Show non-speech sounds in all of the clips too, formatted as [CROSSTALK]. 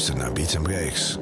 luistert naar Beats Breaks.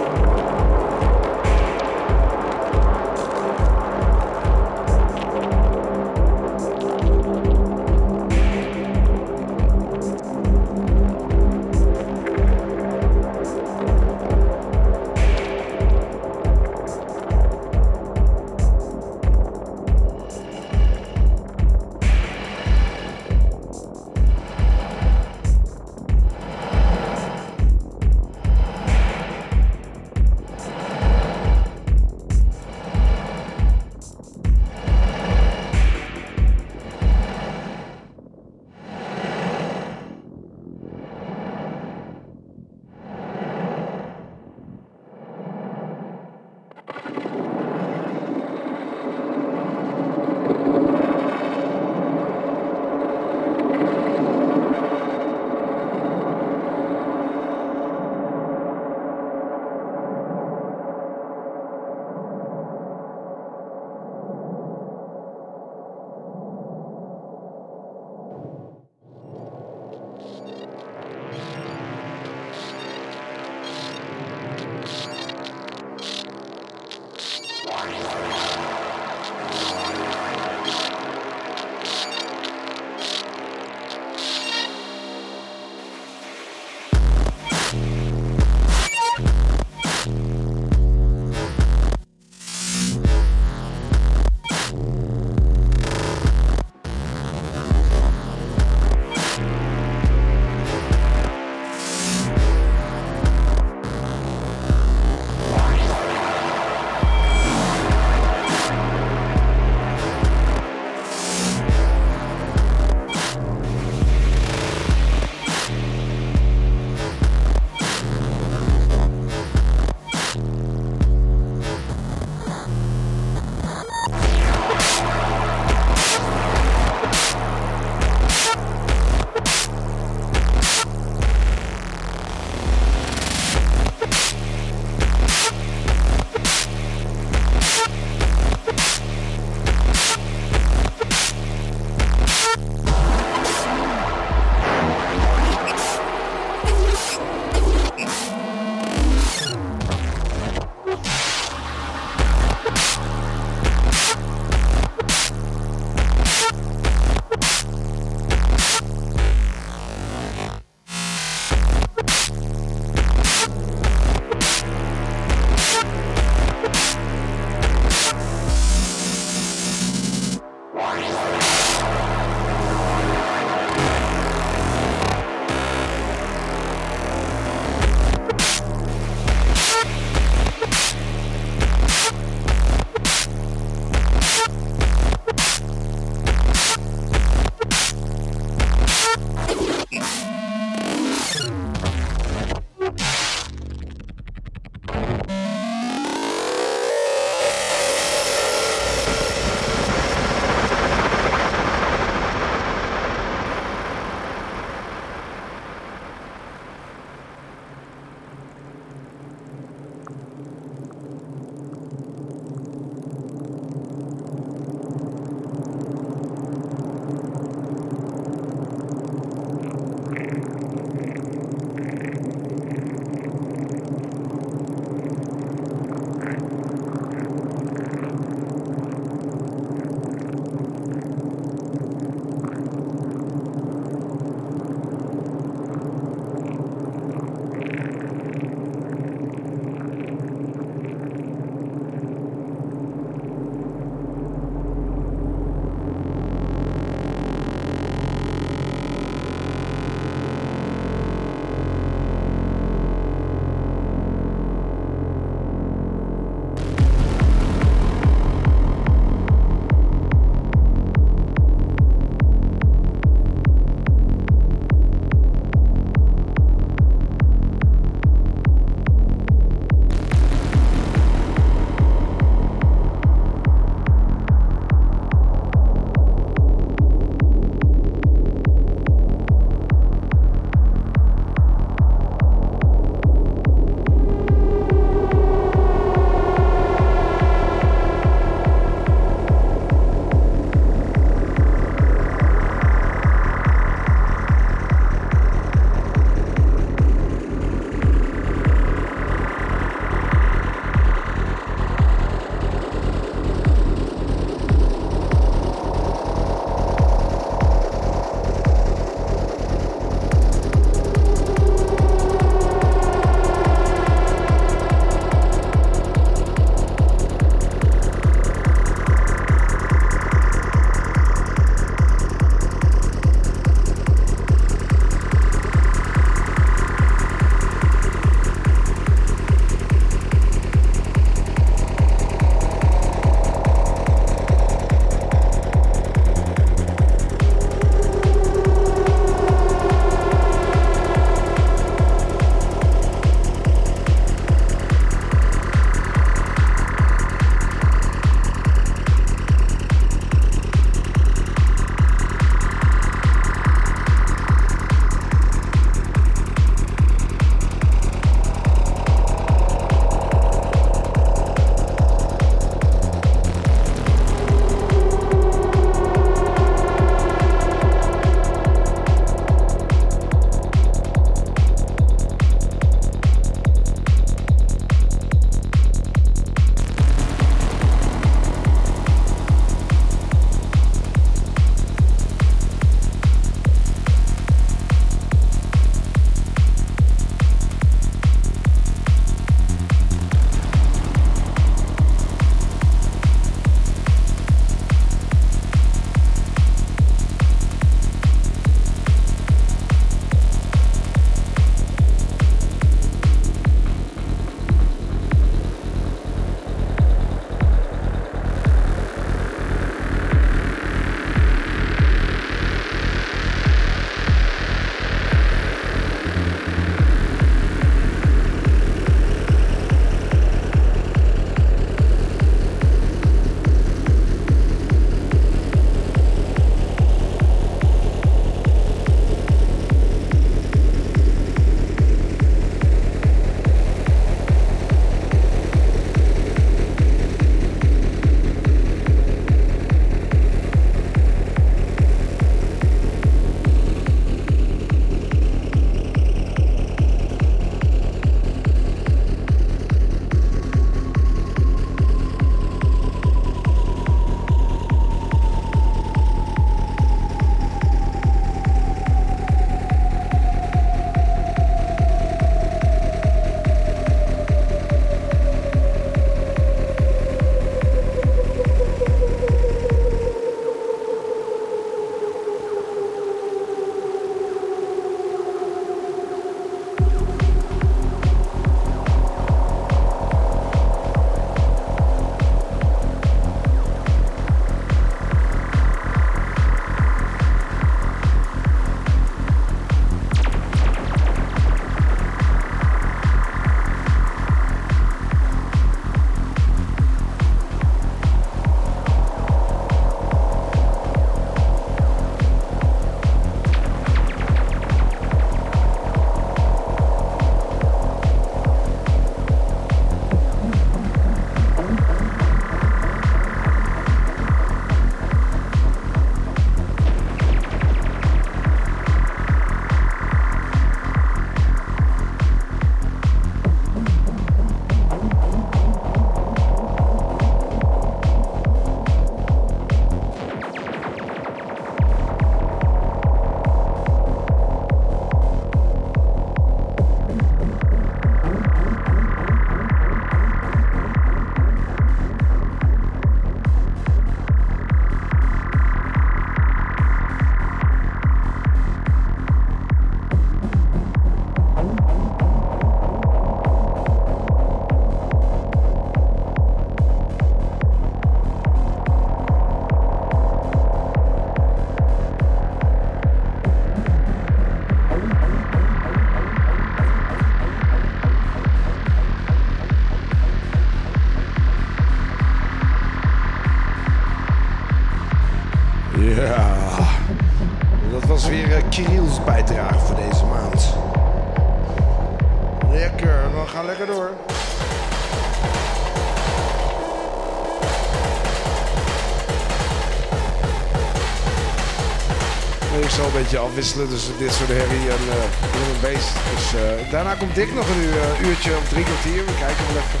Afwisselen tussen dit soort herrie en uh, beest. Dus uh, daarna komt Dick nog een uh, uurtje of drie kwartier. We kijken wel even.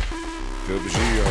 Veel plezier.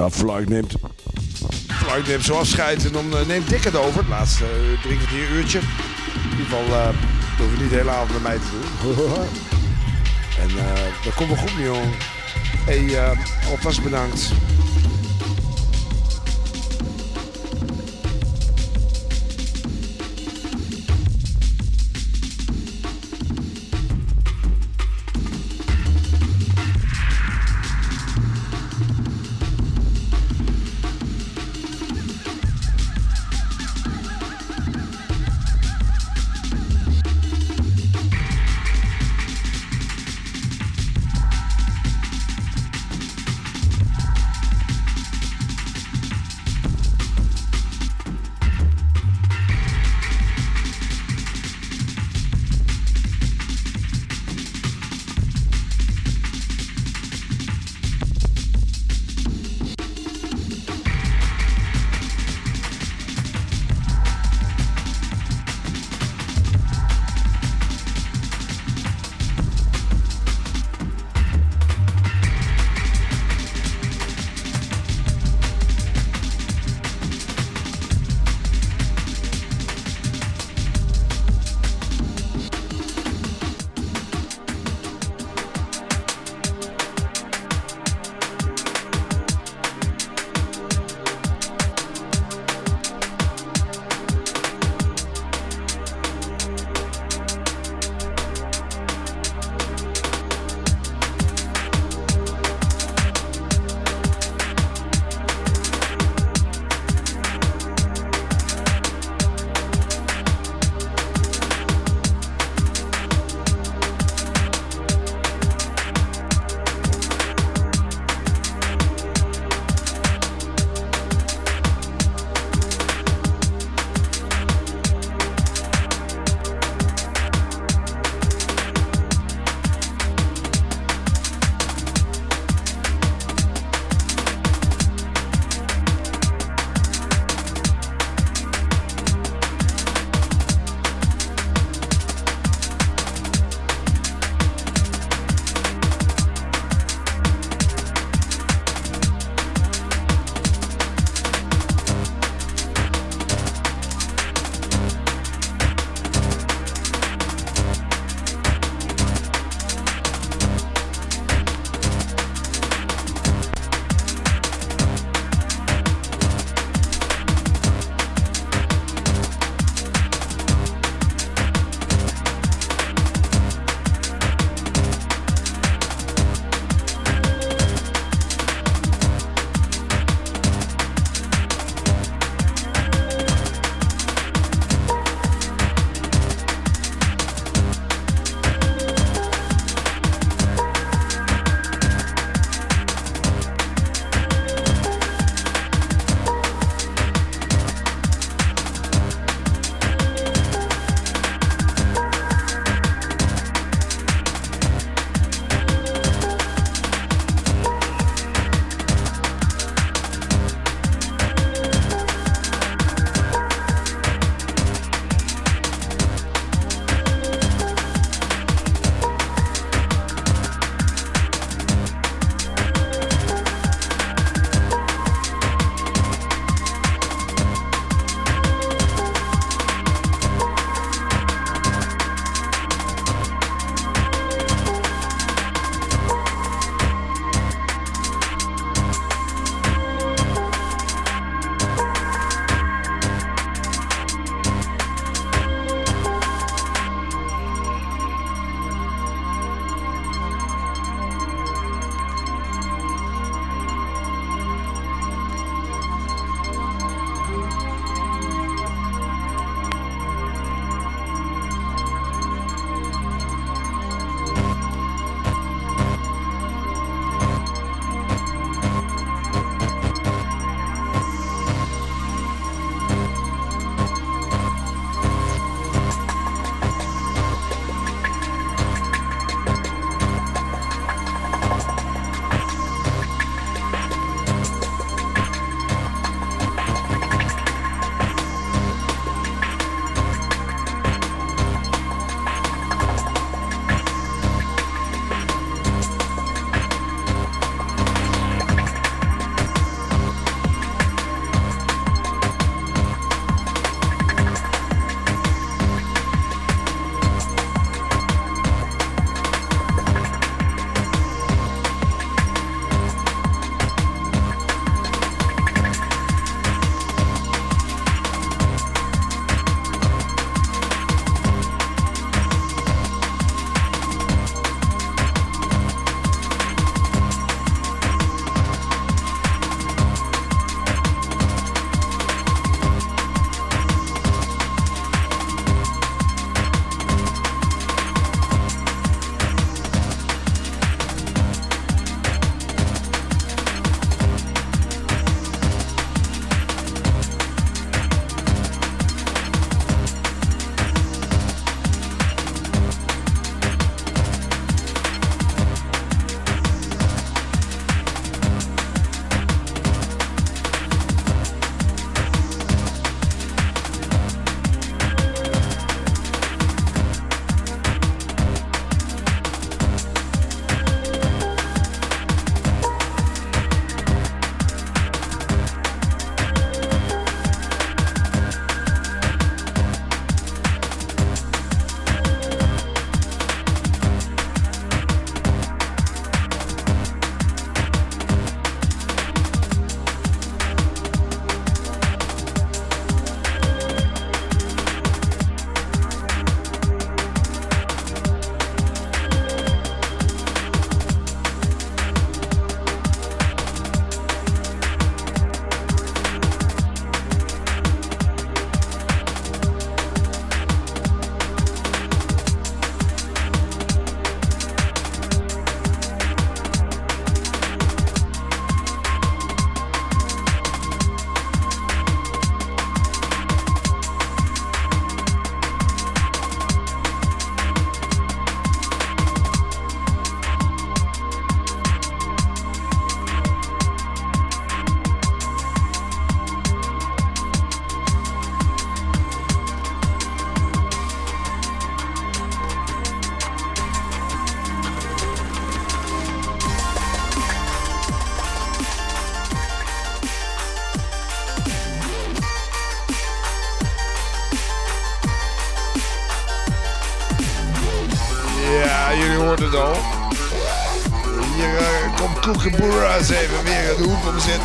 Ja, Fluik neemt... Fluik neemt zo afscheid en dan eh, neemt Dick het over. Het laatste eh, drie kwartier uurtje. In ieder geval dat hoef je niet de hele avond met mij te doen. [LAUGHS] en eh dat komt wel goed, jongen. Hey, alvast bedankt.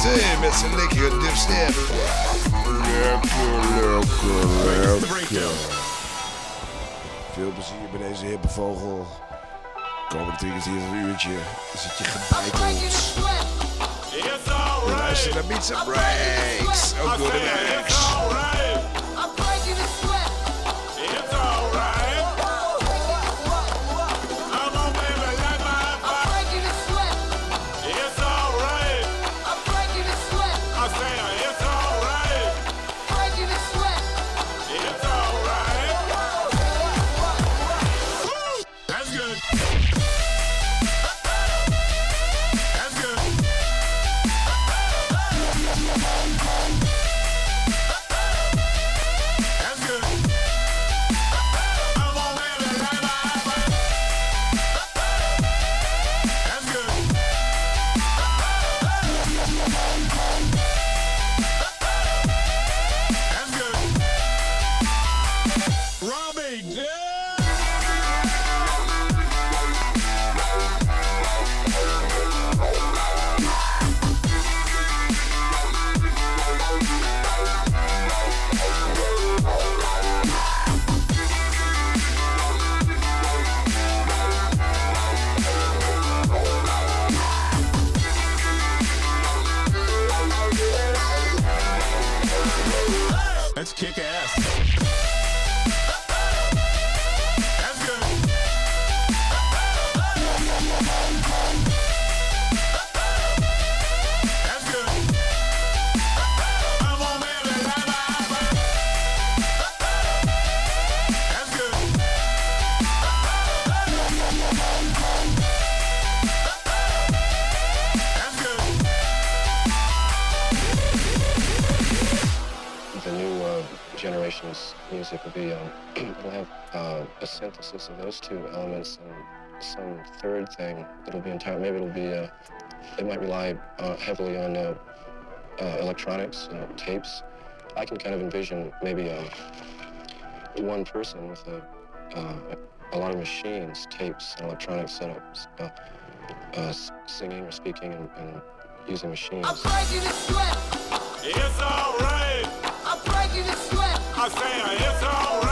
Eh, met zijn lekkere dubstep. Lekker, lekker, lekker. Veel plezier bij deze hippe vogel. Komende drie van een uurtje zit je gebeiteld. Je luistert naar Beats and Breaks. Ook door de thing that'll be entire. Maybe it'll be uh, it might rely uh, heavily on uh, uh, electronics, you know, tapes. I can kind of envision maybe uh, one person with a uh, a lot of machines, tapes, and electronic setups, uh, uh, singing or speaking and, and using machines. It's alright. I'm breaking the sweat. I say it's alright. I'm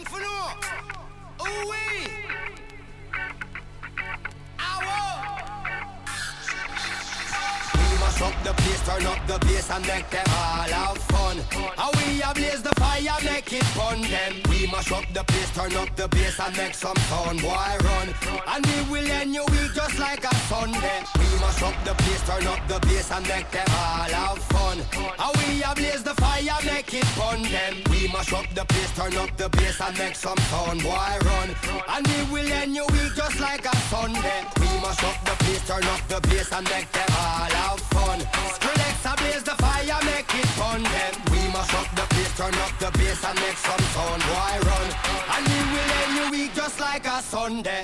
Infano! Oh wait! up the place, turn up the bass and make them all have fun. And we a blaze the fire, make it fun them. We mash up the place, turn up the bass and make some sound boy run. And we will end your week just like a Sunday. We mash up the place, turn up the bass and make them all have fun. And we a blaze the fire, make it fun them. We mash up the place, turn up the bass and make some sound boy run. And we will end your week just like a Sunday. We mash up the place, turn up the bass and make them all have fun on. Skrillex ablaze the fire, make it fun. Then we must up the place, turn up the bass and make some sound. Why run? And we will end your week just like a Sunday.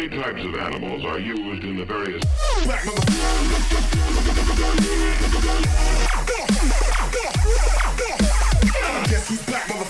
many types of animals are used in the various... Guess who's motherfucker?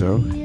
so.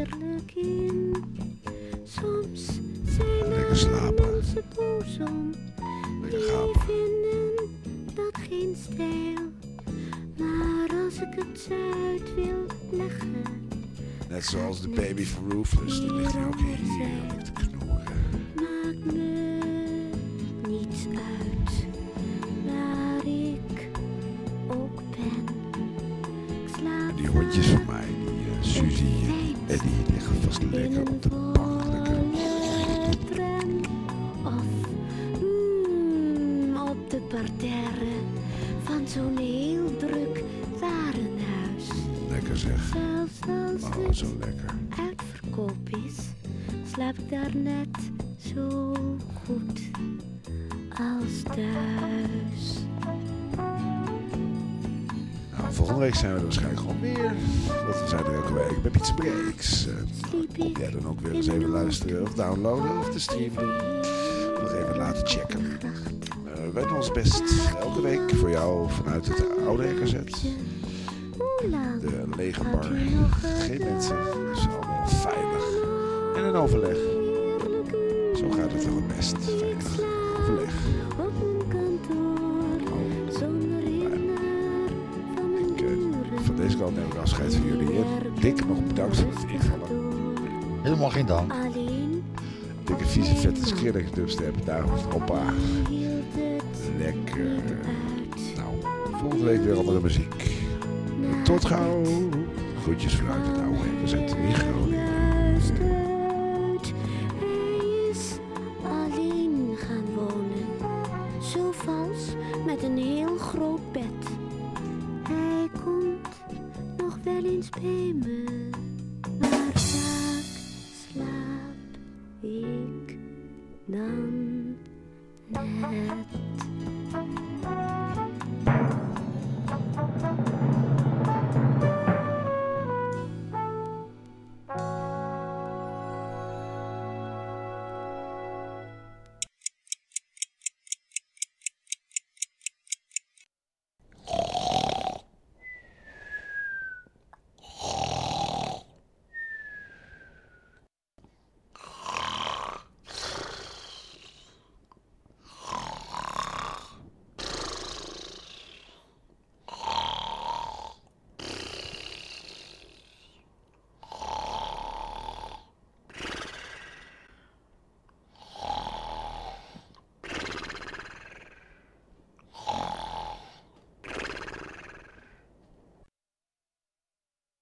Luisteren of downloaden of de stream doen. Nog even laten checken. Eh, wij doen ons best elke week voor jou vanuit het oude RKZ. De lege bar. Geen mensen. Dus allemaal veilig. En een overleg. Zo gaat het wel het best. Veilig. Overleg. Hinder van deze kant neem ik afscheid van jullie. En Dick, nog bedankt voor het invallen. Helemaal geen dank. Skrillige dubstep. Daar hoeft oppa. Lekker. Nou, volgende week weer andere muziek. Tot gauw. Groetjes vanuit het oude RKZ in Groningen. alleen gaan wonen. Zo vals, met een heel groot bed. Hij komt nog wel eens bij me.